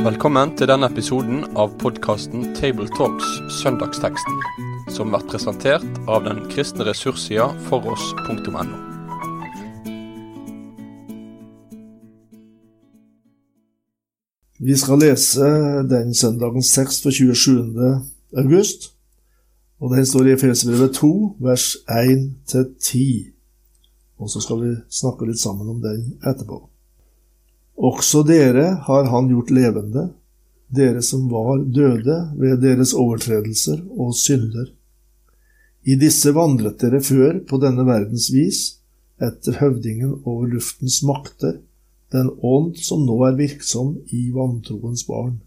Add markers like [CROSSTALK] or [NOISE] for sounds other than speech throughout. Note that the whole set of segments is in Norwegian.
Velkommen til denne episoden av podkasten Tabletalks Søndagsteksten, som blir presentert av den kristne ressurssida foross.no. Vi skal lese den søndagens tekst for 27. august, og den står i Efesbrevet 2, vers 1-10. Og så skal vi snakke litt sammen om den etterpå. Også dere har han gjort levende, dere som var døde ved deres overtredelser og synder. I disse vandret dere før på denne verdens vis, etter høvdingen over luftens makter, den ånd som nå er virksom i vantroens barn.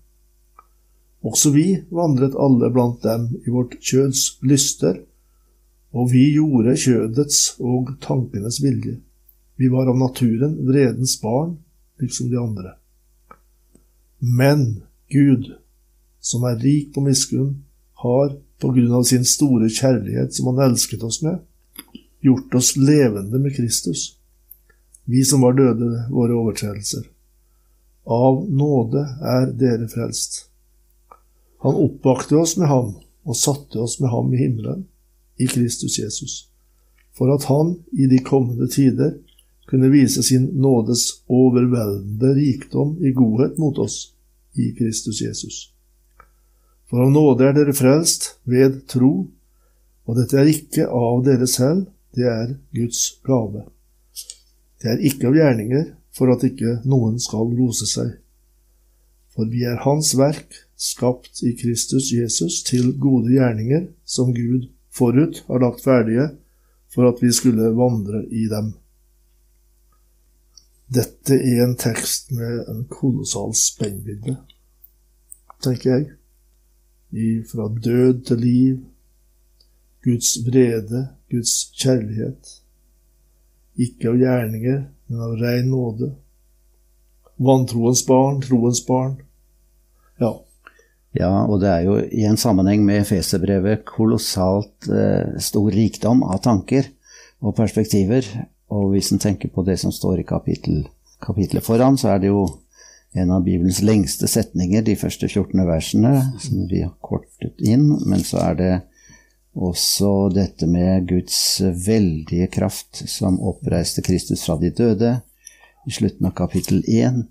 Også vi vandret alle blant dem i vårt kjøds lyster, og vi gjorde kjødets og tankenes vilje. Vi var av naturen vredens barn, liksom de andre. Men Gud, som er rik på miskunn, har, på grunn av sin store kjærlighet som han elsket oss med, gjort oss levende med Kristus, vi som var døde våre overtredelser. Av nåde er dere frelst. Han oppvakte oss med ham og satte oss med ham i himmelen i Kristus Jesus, for at han i de kommende tider kunne vise sin nådes overveldende rikdom i godhet mot oss i Kristus Jesus. For av nåde er dere frelst ved tro, og dette er ikke av dere selv, det er Guds gave. Det er ikke av gjerninger, for at ikke noen skal rose seg. For vi er Hans verk, skapt i Kristus Jesus til gode gjerninger, som Gud forut har lagt ferdige for at vi skulle vandre i dem. Dette er en tekst med en kolossal spennvidde, tenker jeg. I, fra død til liv, Guds vrede, Guds kjærlighet. Ikke av gjerninger, men av rein nåde. Vantroens barn, troens barn. Ja, ja, og det er jo i en sammenheng med Feserbrevet kolossalt eh, stor rikdom av tanker og perspektiver. Og hvis en tenker på det som står i kapittel, kapitlet foran, så er det jo en av Bibelens lengste setninger, de første 14 versene, som vi har kortet inn. Men så er det også dette med Guds veldige kraft som oppreiste Kristus fra de døde, i slutten av kapittel 1.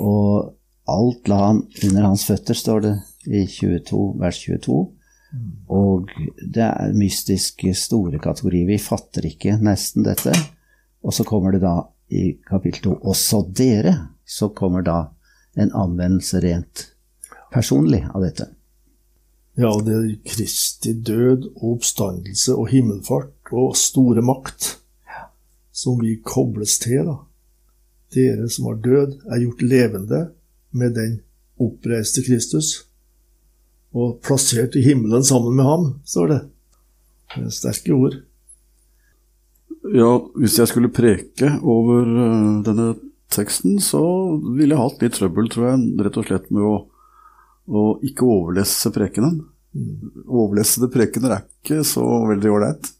Og alt la han under hans føtter, står det i 22, vers 22. Og det er mystiske, store kategorier. Vi fatter ikke nesten dette. Og så kommer det da i kapittel 2 også dere. Så kommer da en anvendelse rent personlig av dette. Ja, det er Kristi død og oppstandelse og himmelfart og store makt som vi kobles til. da. Dere som var død, er gjort levende med den oppreiste Kristus og plassert i himmelen sammen med ham, står det. det er sterke ord. Ja, hvis jeg skulle preke over uh, denne teksten, så ville jeg hatt litt trøbbel, tror jeg, rett og slett med å, å ikke overlesse prekenen. Mm. Overlesede prekener er ikke så veldig ålreit.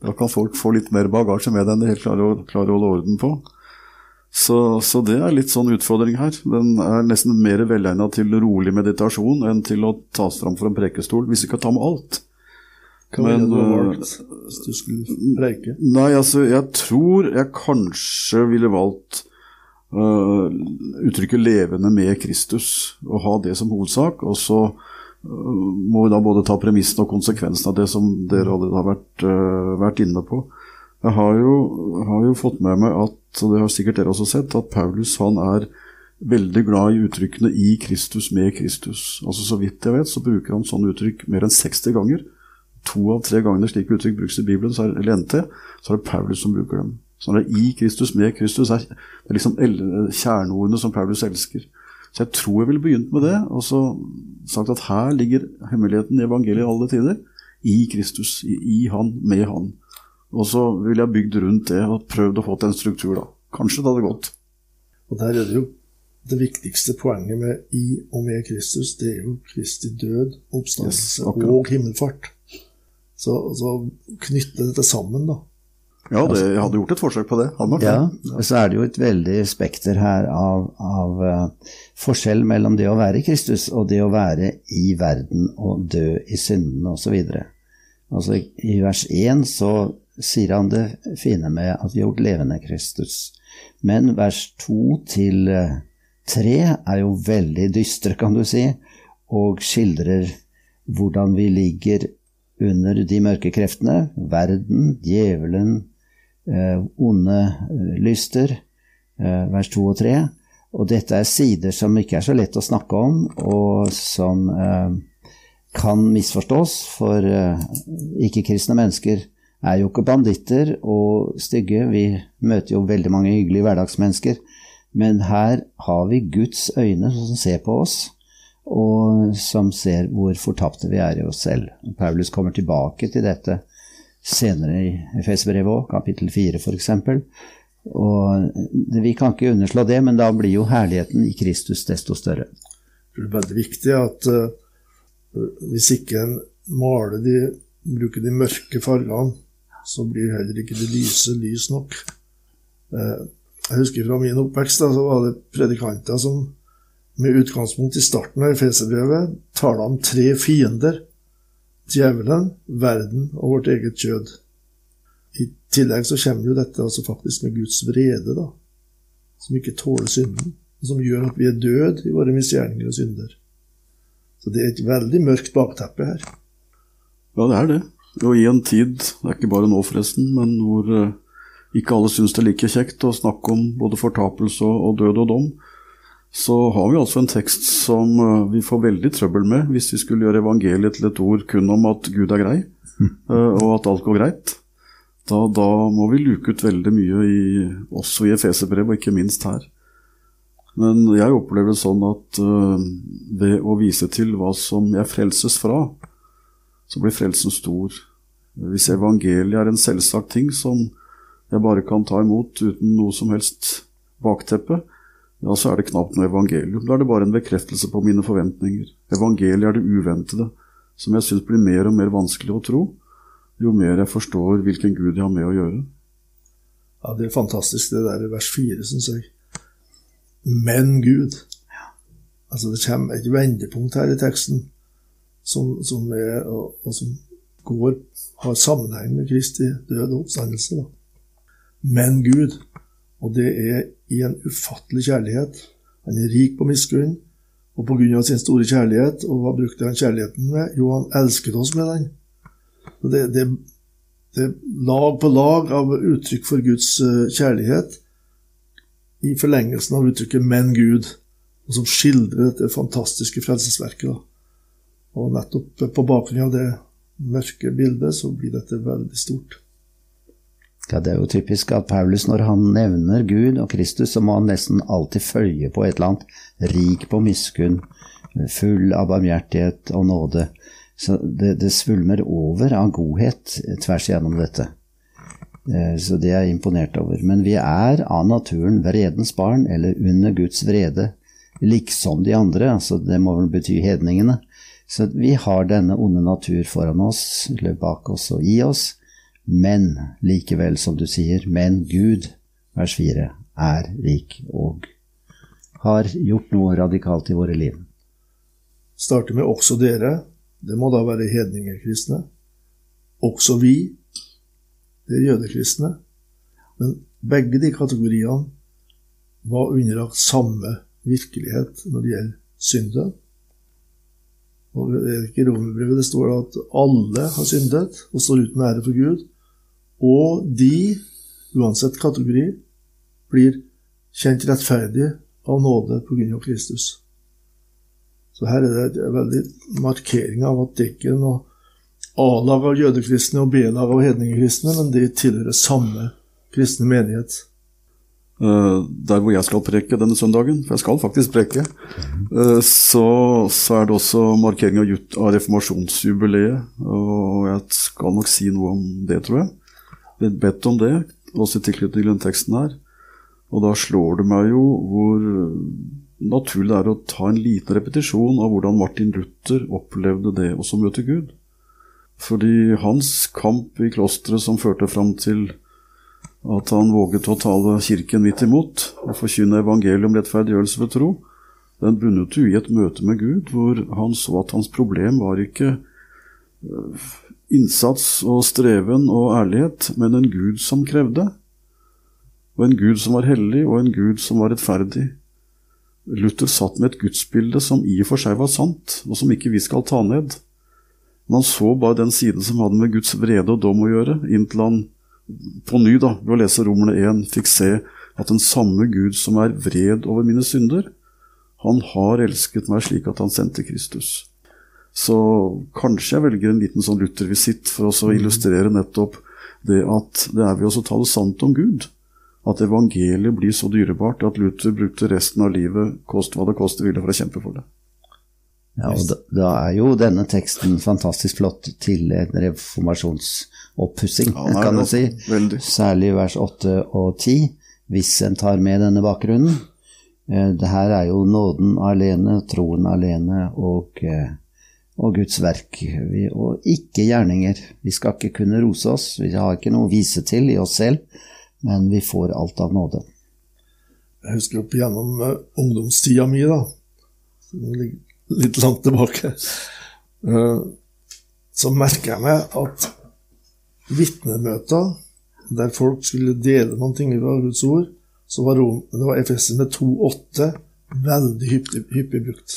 Da kan folk få litt mer bagasje med enn de helt klarer å, klarer å holde orden på. Så, så, det er litt sånn utfordring her. Den er nesten mer velegna til rolig meditasjon enn til å tas fram for en prekestol, hvis vi kan ta med alt. Hva ville du valgt hvis du skulle preke? Nei, altså, jeg tror jeg kanskje ville valgt uh, uttrykket 'levende med Kristus', og ha det som hovedsak. Og så uh, må vi da både ta premissen og konsekvensen av det som dere allerede har vært, uh, vært inne på. Jeg har jo, har jo, fått med meg at, og det har sikkert dere også sett, at Paulus han er veldig glad i uttrykkene 'i Kristus, med Kristus'. Altså Så vidt jeg vet, så bruker han sånne uttrykk mer enn 60 ganger. To av tre ganger slike uttrykk brukes i Bibelen, er, eller NT, så er det Paulus som bruker dem. Så det er 'i Kristus, med Kristus' er, det er liksom kjerneordene som Paulus elsker. Så jeg tror jeg ville begynt med det, og så sagt at her ligger hemmeligheten i evangeliet i alle tider. I Kristus, i, i Han, med Han. Og så ville jeg bygd rundt det og prøvd å få til en struktur, da. Kanskje det hadde gått. Og der er det jo det viktigste poenget med i og med Kristus, det er jo Kristi død, oppstandelse yes, og himmelfart. Så, så knytte dette sammen, da. Ja, det, jeg hadde gjort et forsøk på det. Hadde nok Ja, og så er det jo et veldig spekter her av, av uh, forskjell mellom det å være i Kristus og det å være i verden og dø i syndene osv. Altså, I vers 1 så sier han det fine med at vi har gjort levende Kristus. Men vers 2 til tre 3 er jo veldig dystre, kan du si, og skildrer hvordan vi ligger under de mørke kreftene, verden, djevelen, eh, onde eh, lyster, eh, vers 2 og 3. Og dette er sider som ikke er så lett å snakke om, og som eh, kan misforstås, for eh, ikke-kristne mennesker er jo ikke banditter og stygge. Vi møter jo veldig mange hyggelige hverdagsmennesker, men her har vi Guds øyne som ser på oss, og som ser hvor fortapte vi er i oss selv. Paulus kommer tilbake til dette senere i Efesbrevet òg, kapittel 4 f.eks. Og vi kan ikke underslå det, men da blir jo herligheten i Kristus desto større. Det er veldig viktig at uh, hvis ikke en maler de, bruker de mørke fargene, så blir heller ikke det lyse lys nok. Eh, jeg husker fra min oppvekst da, så var det predikanter som med utgangspunkt i starten av Efeserbrevet taler om tre fiender. Djevelen, verden og vårt eget kjød. I tillegg så kommer jo dette altså faktisk med Guds vrede, da, som ikke tåler synden, og som gjør at vi er døde i våre misgjerninger og synder. Så det er et veldig mørkt bakteppe her. Ja, det er det. Og i en tid, det er ikke bare nå forresten, men hvor eh, ikke alle syns det er like kjekt å snakke om både fortapelse og, død og dom, så har vi altså en tekst som eh, vi får veldig trøbbel med hvis vi skulle gjøre evangeliet til et ord kun om at Gud er grei, [LAUGHS] eh, og at alt går greit. Da, da må vi luke ut veldig mye, i, også i Efeserbrevet, og ikke minst her. Men jeg opplever det sånn at ved å vise til hva som jeg frelses fra, så blir frelsen stor. Hvis evangeliet er en selvsagt ting som jeg bare kan ta imot uten noe som helst bakteppe, ja, så er det knapt noe evangelium. Da er det bare en bekreftelse på mine forventninger. Evangeliet er det uventede, som jeg syns blir mer og mer vanskelig å tro, jo mer jeg forstår hvilken Gud jeg har med å gjøre. Ja, Det er fantastisk, det der i vers 4, syns jeg. Men Gud. Altså Det kommer et vendepunkt her i teksten som, som er, og, og som går, har sammenheng med Kristi død og oppstandelse. da. Men Gud, og det er i en ufattelig kjærlighet. Han er rik på miskunn, og på grunn av sin store kjærlighet, og hva brukte han kjærligheten med? Jo, han elsket oss med den. Det, det, det er lag på lag av uttrykk for Guds eh, kjærlighet i forlengelsen av uttrykket 'men Gud', og som skildrer dette fantastiske frelsesverket. da. Og nettopp på bakgrunn av det mørke bildet, så blir dette veldig stort. Ja, Det er jo typisk at Paulus, når han nevner Gud og Kristus, så må han nesten alltid følge på et eller annet rik på miskunn, full av barmhjertighet og nåde. Så det, det svulmer over av godhet tvers igjennom dette. Eh, Så det er jeg imponert over. Men vi er av naturen vredens barn, eller under Guds vrede, liksom de andre. altså Det må vel bety hedningene. Så vi har denne onde natur foran oss, eller bak oss og i oss. Men likevel, som du sier, men Gud, vers 4, er rik og har gjort noe radikalt i våre liv. Starter med 'også dere'. Det må da være hedningekristne. Også vi. Det er jødekristne. Men begge de kategoriene var underlagt samme virkelighet når det gjelder syndet. Og det ikke romerbrevet det står at alle har syndet og står uten ære for Gud. Og de, uansett kategori, blir kjent rettferdige av nåde på grunn av Kristus. Så her er det en veldig markering av at det ikke er noe A-lag av jødekristne og B-lag av hedningekristne, men de tilhører samme kristne menighet. Eh, der hvor jeg skal preke denne søndagen, for jeg skal faktisk preke, eh, så, så er det også markering av, reformasjonsjubileet. Og jeg skal nok si noe om det, tror jeg. Blitt bedt om det, også i tilknytning til den teksten her. Og da slår det meg jo hvor naturlig det er å ta en liten repetisjon av hvordan Martin Luther opplevde det også å møte Gud. Fordi hans kamp i klosteret som førte fram til At han våget å tale Kirken midt imot og forkynne evangeliet om rettferdiggjørelse ved tro. Den bunnet jo i et møte med Gud, hvor han så at hans problem var ikke øh, innsats og streven og ærlighet, men en Gud som krevde. Og en Gud som var hellig, og en Gud som var rettferdig. Luther satt med et gudsbilde som i og for seg var sant, og som ikke vi skal ta ned. Men han så bare den siden som hadde med Guds vrede og dom å gjøre, inntil han på ny, da, ved å lese Romerne 1, fikk se at den samme Gud som er vred over mine synder, han har elsket meg slik at han sendte Kristus. Så kanskje jeg velger en liten sånn Luther-visitt for å illustrere nettopp det at det er ved å tale sant om Gud at evangeliet blir så dyrebart at Luther brukte resten av livet, kost hva det koste ville, for å kjempe for det. Ja, og da, da, er jo denne teksten fantastisk flott til en reformasjonsoppussing, ja, kan du si. Veldig. Særlig vers 8 og 10, hvis en tar med denne bakgrunnen. Eh, det her er jo nåden alene, troen alene og, eh, og Guds verk, og ikke gjerninger. Vi skal ikke kunne rose oss, vi har ikke noe å vise til i oss selv men vi får alt av nåde. Jeg husker opp gjennom uh, ungdomstida mi, da, litt langt tilbake, uh, så merker jeg meg at vitnemøter der folk skulle dele noen ting fra Guds ord, så var, Rom, det var Efesene 2,8 veldig hyppig, hyppig, brukt.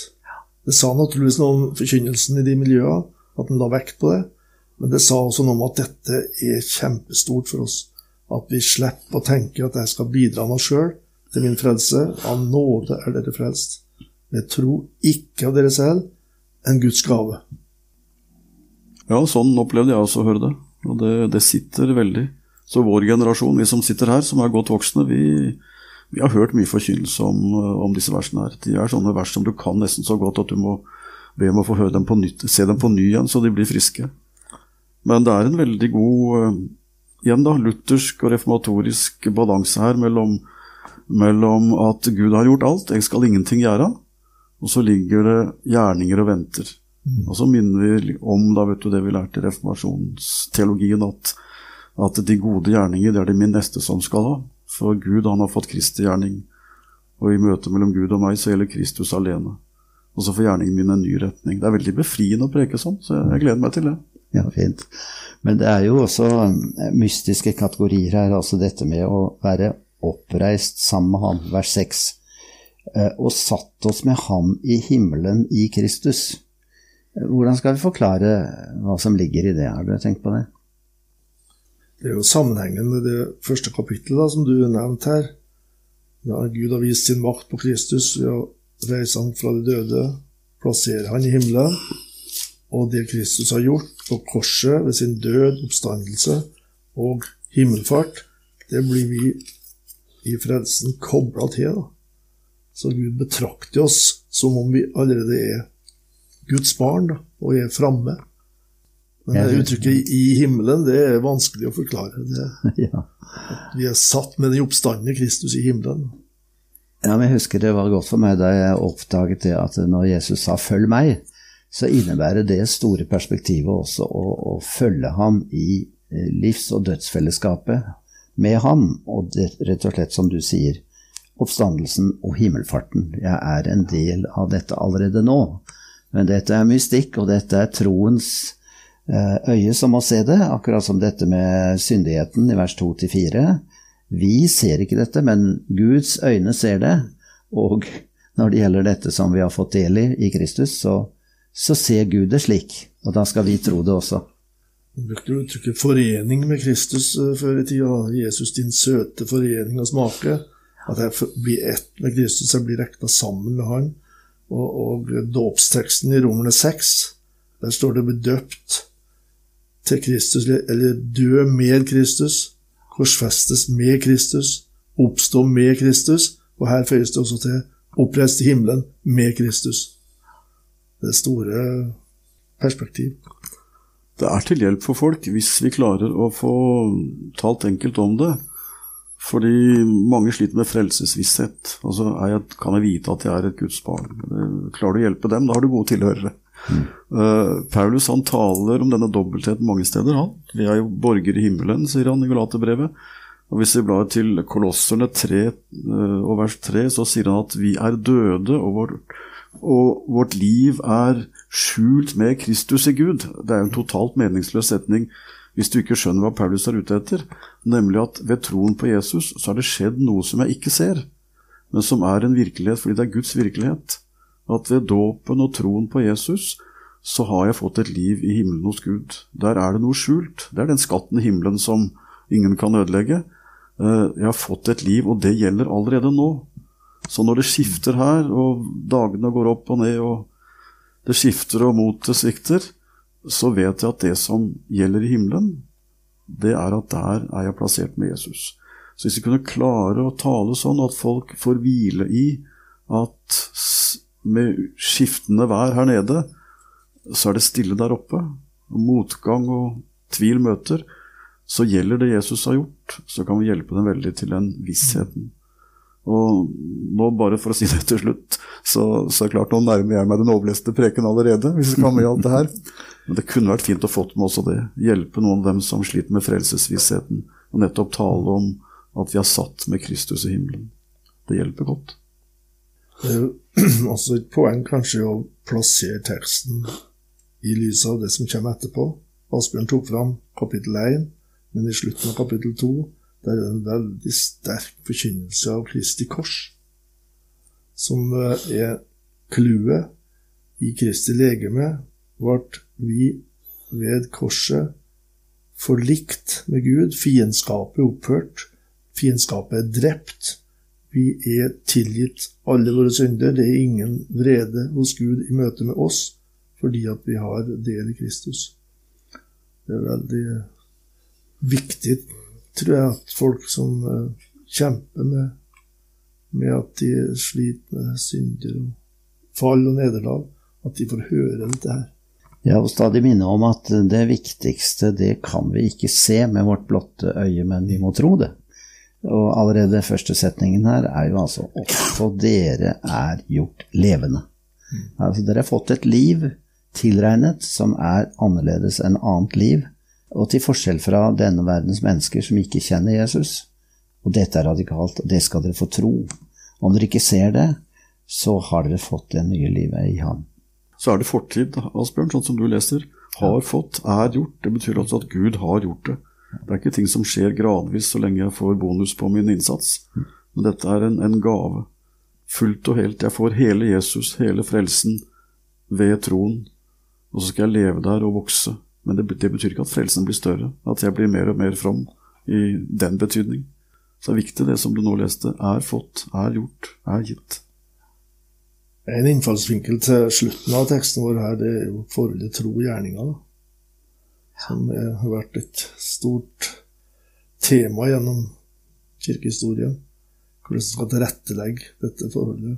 Det sa naturligvis noe om forkynnelsen i de miljøene, at en la vekt på det, men det sa også noe om at dette er kjempestort for oss. At vi slipper å tenke at jeg skal bidra meg sjøl til min frelse. Av nåde er dere frelst. Ved tro ikke av dere selv, en Guds gave. Ja, sånn opplevde jeg også å høre det. Og det, det, sitter veldig. Så vår generasjon, vi som sitter her, som er godt voksne, vi, vi har hørt mye forkynnelse om, om, disse versene her. De er sånne vers som du kan nesten så godt at du må be om å få høre dem på nytt, se dem på ny igjen, så de blir friske. Men det er en veldig god igjen da, luthersk og reformatorisk balanse her mellom, mellom, at Gud har gjort alt, jeg skal ingenting gjøre, og så ligger det gjerninger og venter. Mm. Og så minner vi om da vet du det vi lærte i reformasjonsteologien, at, at de gode gjerninger det er det min neste som skal ha. For Gud han har fått Kristi gjerning, og i møtet mellom Gud og meg så gjelder Kristus alene. Og så får gjerningen min en ny retning. Det er veldig befriende å preke sånn, så jeg gleder meg til det. Ja, fint. Men det er jo også eh, mystiske kategorier her, altså dette med å være oppreist sammen med ham, vers 6, eh, og satt oss med ham i himmelen i Kristus. Eh, hvordan skal vi forklare hva som ligger i det? Har dere tenkt på det? Det er jo sammenhengen med det første kapittelet som du nevnte her. Da Gud har vist sin makt på Kristus ved å reise ham fra de døde, plassere han i himmelen og det Kristus har gjort på korset ved sin død, oppstandelse og himmelfart, det blir vi i frelsen kobla til. Da. Så Gud betrakter oss som om vi allerede er Guds barn da, og er framme. Men det uttrykket 'i himmelen' det er vanskelig å forklare. Det, [LAUGHS] ja. Vi er satt med den oppstandende Kristus i himmelen. Ja, men Jeg husker det var godt for meg da jeg oppdaget det at når Jesus sa 'følg meg', så innebærer det store perspektivet også å, å følge ham i eh, livs- og dødsfellesskapet med ham, og det, rett og slett som du sier, oppstandelsen og himmelfarten. Jeg er en del av dette allerede nå. Men dette er mystikk, og dette er troens eh, øye som må se det, akkurat som dette med syndigheten i vers 2-4. Vi ser ikke dette, men Guds øyne ser det. Og når det gjelder dette som vi har fått del i i Kristus, så så ser Gud det slik, og da skal vi tro det også. Du brukte uttrykket 'forening med Kristus' eh, før i tida. Jesus, din søte forening og smake. At jeg blir ett med Kristus, jeg blir rekna sammen med Han. Og, og dåpsteksten i Romerne 6, der står det 'bedøpt til Kristus', eller 'dø med Kristus', 'korsfestes med Kristus', 'oppstå med Kristus', og her føyes det også til 'oppreist i himmelen med Kristus' det store perspektiv. Det er til hjelp for folk hvis vi klarer å få talt enkelt om det. Fordi mange sliter med frelsesvisshet. Altså, jeg, kan jeg vite at jeg er et Guds barn? Klarer du å hjelpe dem, da har du gode tilhørere. Mm. Uh, Paulus han taler om denne dobbeltheten mange steder. Han. Vi er jo borgere i himmelen, sier han i Galaterbrevet. Og Hvis vi blar til Kolosserne 3 eh, og vers 3, så sier han at vi er døde, og, vår, og vårt liv er skjult med Kristus i Gud. Det er jo en totalt meningsløs setning hvis du ikke skjønner hva Paulus er ute etter, nemlig at ved troen på Jesus så har det skjedd noe som jeg ikke ser, men som er en virkelighet fordi det er Guds virkelighet. At ved dåpen og troen på Jesus så har jeg fått et liv i himmelen hos Gud. Der er det noe skjult. Det er den skatten i himmelen som ingen kan ødelegge. Eh, jeg har fått et liv, og det gjelder allerede nå. Så når det skifter her, og dagene går opp og ned, og det skifter og motet svikter, så vet jeg at det som gjelder i himmelen, det er at der er jeg plassert med Jesus. Så hvis vi kunne klare å tale sånn at folk får hvile i at med skiftende vær her nede, så er det stille der oppe, motgang og tvil møter, så gjelder det Jesus har gjort, så kan vi hjelpe dem veldig til den vissheten. Og nå, bare for å si det til slutt, så, så er det klart nå nærmer jeg meg den overleste preken allerede, hvis vi kan med alt det her. Men det kunne vært fint å få med også det. Hjelpe noen av dem som sliter med frelsesvissheten, og nettopp tale om at vi er satt med Kristus i himmelen. Det hjelper godt. Det er [CLEARS THROAT] også et poeng kanskje å plassere teksten i lys av det som kommer etterpå. Asbjørn tok fram kapittel 1, men i slutten av kapittel 2 der er det en veldig sterk forkynnelse av Kristi kors, som eh, er clouet i Kristi legeme, ble vi ved korset forlikt med Gud. Fiendskapet er opphørt. Fiendskapet er drept. Vi er tilgitt alle våre synder. Det er ingen vrede hos Gud i møte med oss fordi at vi har del i Kristus. Det er veldig viktig tror jeg at folk som uh, kjemper med, med, at de sliter med synder og fall og nederlag, at de får høre dette her. Ja, vil stadig minne om at det viktigste, det kan vi ikke se med vårt blotte øye, men vi må tro det. Og allerede første setningen her er jo altså også dere er gjort levende. Altså dere har fått et liv tilregnet som er annerledes enn annet liv, og til forskjell fra denne verdens mennesker som ikke kjenner Jesus. Og dette er radikalt, og det skal dere få tro. Om dere ikke ser det, så har dere fått det nye livet i ham. Så er det fortid, Asbjørn, sånn som du leser. Har fått, er gjort. Det betyr altså at Gud har gjort det. Det er ikke ting som skjer gradvis så lenge jeg får bonus på min innsats. Men dette er en, en gave. Fullt og helt. Jeg får hele Jesus, hele frelsen, ved troen. Og så skal jeg leve der og vokse men det, det, betyr ikke at frelsen blir større, at jeg blir mer og mer from i den betydning. Så det er viktig, det som du nå leste, er fått, er gjort, er gitt. En innfallsvinkel til slutten av teksten vår her, det er jo forholdet tro og gjerninger. Som har vært et stort tema gjennom kirkehistorien. Hvordan skal tilrettelegge dette forholdet.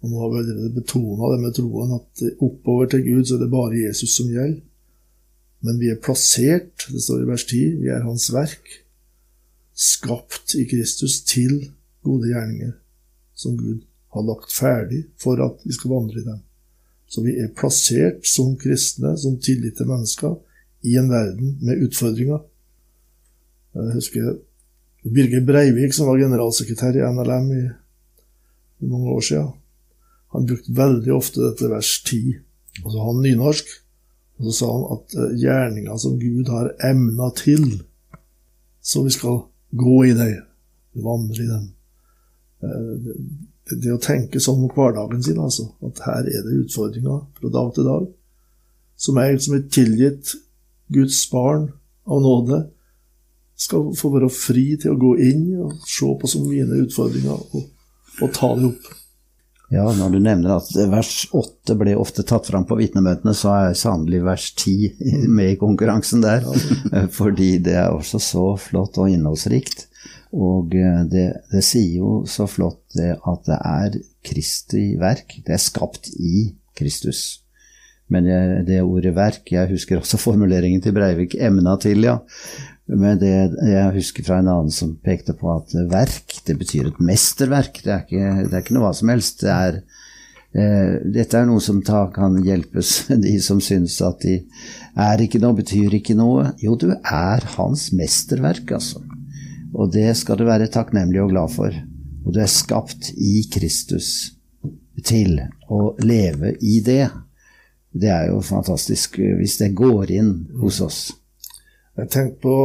Og nå har vi allerede betona det med troen, at oppover til Gud så er det bare Jesus som gjelder. Men vi er plassert, det står i vers 10, vi er Hans verk, skapt i Kristus til gode gjerninger, som Gud har lagt ferdig for at vi skal vandre i dem. Så vi er plassert som kristne, som tillite mennesker, i en verden med utfordringer. Jeg husker Birger Breivik, som var generalsekretær i NLM i, i mange år siden. Han brukte veldig ofte dette vers 10. Og så han nynorsk. Og så sa han at eh, gjerninga som Gud har emna til, så vi skal gå i det, vandre i den. Det, det å tenke sånn om hverdagen sin, altså, at her er det utfordringer fra dag til dag, som jeg som er tilgitt Guds barn av nåde, skal få være fri til å gå inn og se på som mine utfordringer og, og ta det opp. Ja, når du nevner at vers 8 ble ofte tatt fram på vitnemøtene, så er sannelig vers 10 [LAUGHS] med i konkurransen der. [LAUGHS] Fordi det er også så flott og innholdsrikt. Og eh, det, det sier jo så flott det at det er Kristi verk. Det er skapt i Kristus. Men jeg, det ordet verk, jeg husker også [LAUGHS] formuleringen til Breivik, emna til, ja. Men det jeg husker fra en annen som pekte på at verk, det betyr et mesterverk. Det er ikke, det er ikke noe hva som helst. Det er, eh, dette er noe som ta, kan hjelpes [LAUGHS] de som syns at de er ikke noe, betyr ikke noe. Jo, du er hans mesterverk, altså. Og det skal du være takknemlig og glad for. Og du er skapt i Kristus til å leve i det. Det er jo fantastisk hvis det går inn hos oss. Jeg tenkte på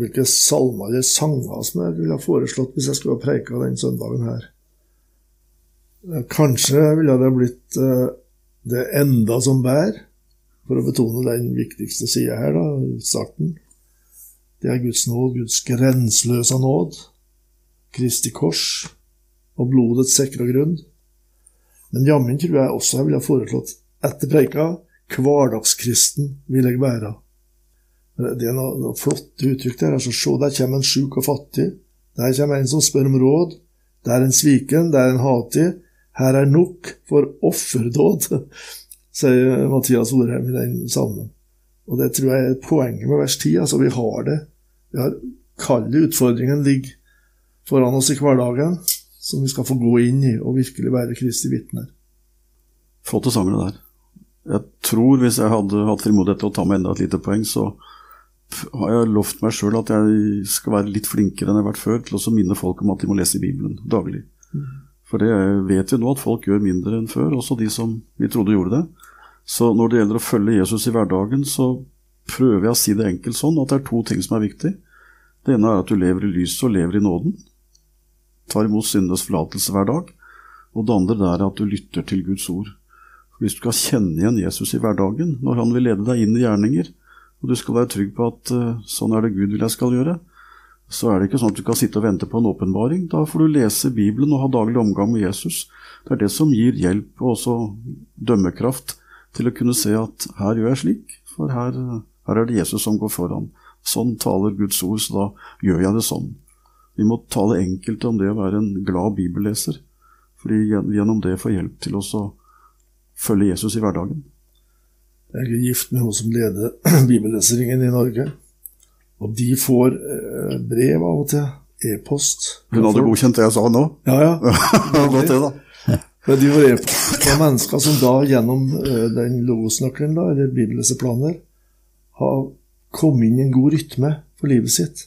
hvilke salmer eller sanger som jeg ville ha foreslått hvis jeg skulle ha preika den søndagen her. Kanskje ville det blitt uh, det enda som bær, for å betone den viktigste sida her, da, starten. Det er Guds nåd, Guds grenseløse nåd, Kristi kors og blodets sikre grunn. Men jammen tror jeg også jeg ville ha foreslått etter preika hverdagskristen vil jeg være. Det er noen, noe flotte uttrykk der. altså Se, der kommer en sjuk og fattig. Der kommer en som spør om råd. Der er en sviken, der er en hatig. Her er nok for offerdåd, [LAUGHS] sier Mathias Orheim i den salmen. Og det tror jeg er poenget med vers 10. Altså, vi har det. Vi kalde utfordringen ligger foran oss i hverdagen, som vi skal få gå inn i og virkelig være Kristi vitner. Flotte sanger, det der. Jeg tror hvis jeg hadde hatt frimodighet til å ta med enda et lite poeng, så har jeg lovt meg sjøl at jeg skal være litt flinkere enn jeg har vært før til å minne folk om at de må lese Bibelen daglig. Mm. For det vet vi nå at folk gjør mindre enn før, også de som vi trodde gjorde det. Så når det gjelder å følge Jesus i hverdagen, så prøver jeg å si det enkelt sånn at det er to ting som er viktig. Det ene er at du lever i lyset og lever i nåden. Tar imot syndenes forlatelse hver dag. Og det andre er at du lytter til Guds ord. Hvis du skal kjenne igjen Jesus i hverdagen, når han vil lede deg inn i gjerninger, og du skal være trygg på at uh, sånn er det Gud vil jeg skal gjøre, så er det ikke sånn at du kan sitte og vente på en åpenbaring. Da får du lese Bibelen og ha daglig omgang med Jesus. Det er det som gir hjelp og også dømmekraft til å kunne se at her gjør jeg slik, for her, her er det Jesus som går foran. Sånn taler Guds ord, så da gjør jeg det sånn. Vi må tale enkelt om det å være en glad bibelleser, fordi gjennom det får hjelp til oss å følge Jesus i hverdagen. Jeg er gift med hun som leder [CLEARS THROAT] bibelleseringen i Norge. Og de får eh, brev av og til. E-post. Hun hadde godkjent det jeg sa nå? Ja, ja. [LAUGHS] Godt det, da. [LAUGHS] Men de får e-post fra mennesker som da gjennom eh, den logosnøkkelen, eller bibelleseplaner, har kommet inn i en god rytme for livet sitt.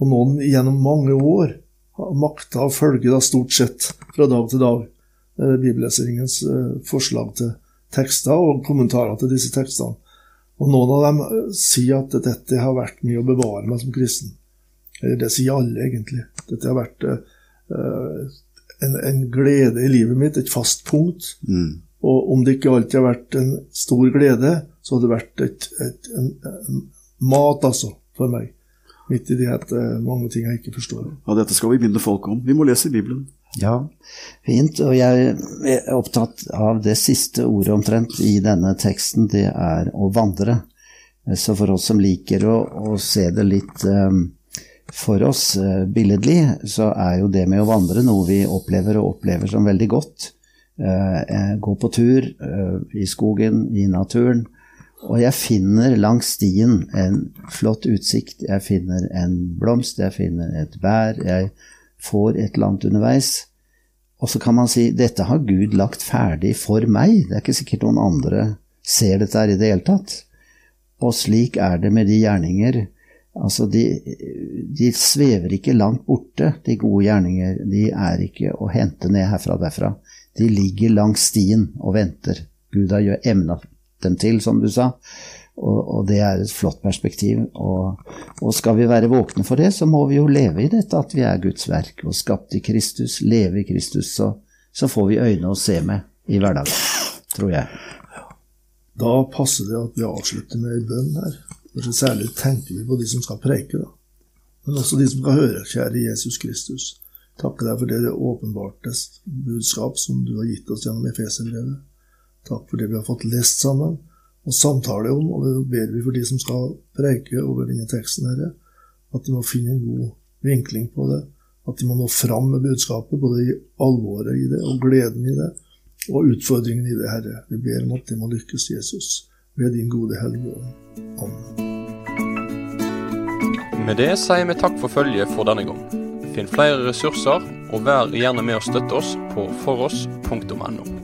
Og noen gjennom mange år har makta å følge da stort sett fra dag til dag eh, bibelleseringens forslag til tekster og kommentarer til disse tekstene. Og noen av dem eh, sier at dette har vært mye å bevare meg som kristen. Det sier alle, egentlig. Dette har vært en, en, glede i livet mitt, et fast punkt. Mm. Og om det ikke alltid har vært en stor glede, så har det vært et, et, en, en mat, altså, for meg. Midt i det at uh, mange ting jeg ikke forstår. Ja, Dette skal vi begynne folk om. Vi må lese Bibelen. Ja, fint. Og jeg er opptatt av det siste ordet omtrent i denne teksten. Det er å vandre. Så for oss som liker å, å se det litt um, for oss uh, billedlig, så er jo det med å vandre noe vi opplever og opplever som veldig godt. Uh, gå på tur uh, i skogen, i naturen. Og jeg finner langs stien en flott utsikt. Jeg finner en blomst, jeg finner et bær. jeg får et eller annet underveis. Og så kan man si dette har Gud lagt ferdig for meg. Det er ikke sikkert noen andre ser dette her i det hele tatt. Og slik er det med de gjerninger. Altså, de, de svever ikke langt borte, de gode gjerninger. De er ikke å hente ned herfra og derfra. De ligger langs stien og venter. Gud har emna dem til, som du sa. Og, og, det er et flott perspektiv. Og, og, skal vi være våkne for det, så må vi jo leve i dette at vi er Guds verk og skapt i Kristus. Leve i Kristus. Så, så får vi øyne å se med i hverdagen, tror jeg. Da passer det at vi avslutter med ei bønn her. For særlig tenker vi på de som skal preike, da. Men også de som skal høre. Kjære Jesus Kristus. Takke deg for det åpenbarte budskap som du har gitt oss gjennom Efeserbrevet. Takk for det vi har fått lest sammen og samtale om, og det ber vi for de som skal preike over denne teksten, Herre, at de må finne en god vinkling på det. At de må nå fram med budskapet, både i alvoret i det og gleden i det, og utfordringen i det, Herre. Vi ber om at de må lykkes, Jesus, ved din gode Hellige Amen. Med det sier vi takk for følget for denne gang. Finn flere ressurser, og vær gjerne med å støtte oss på foross.no.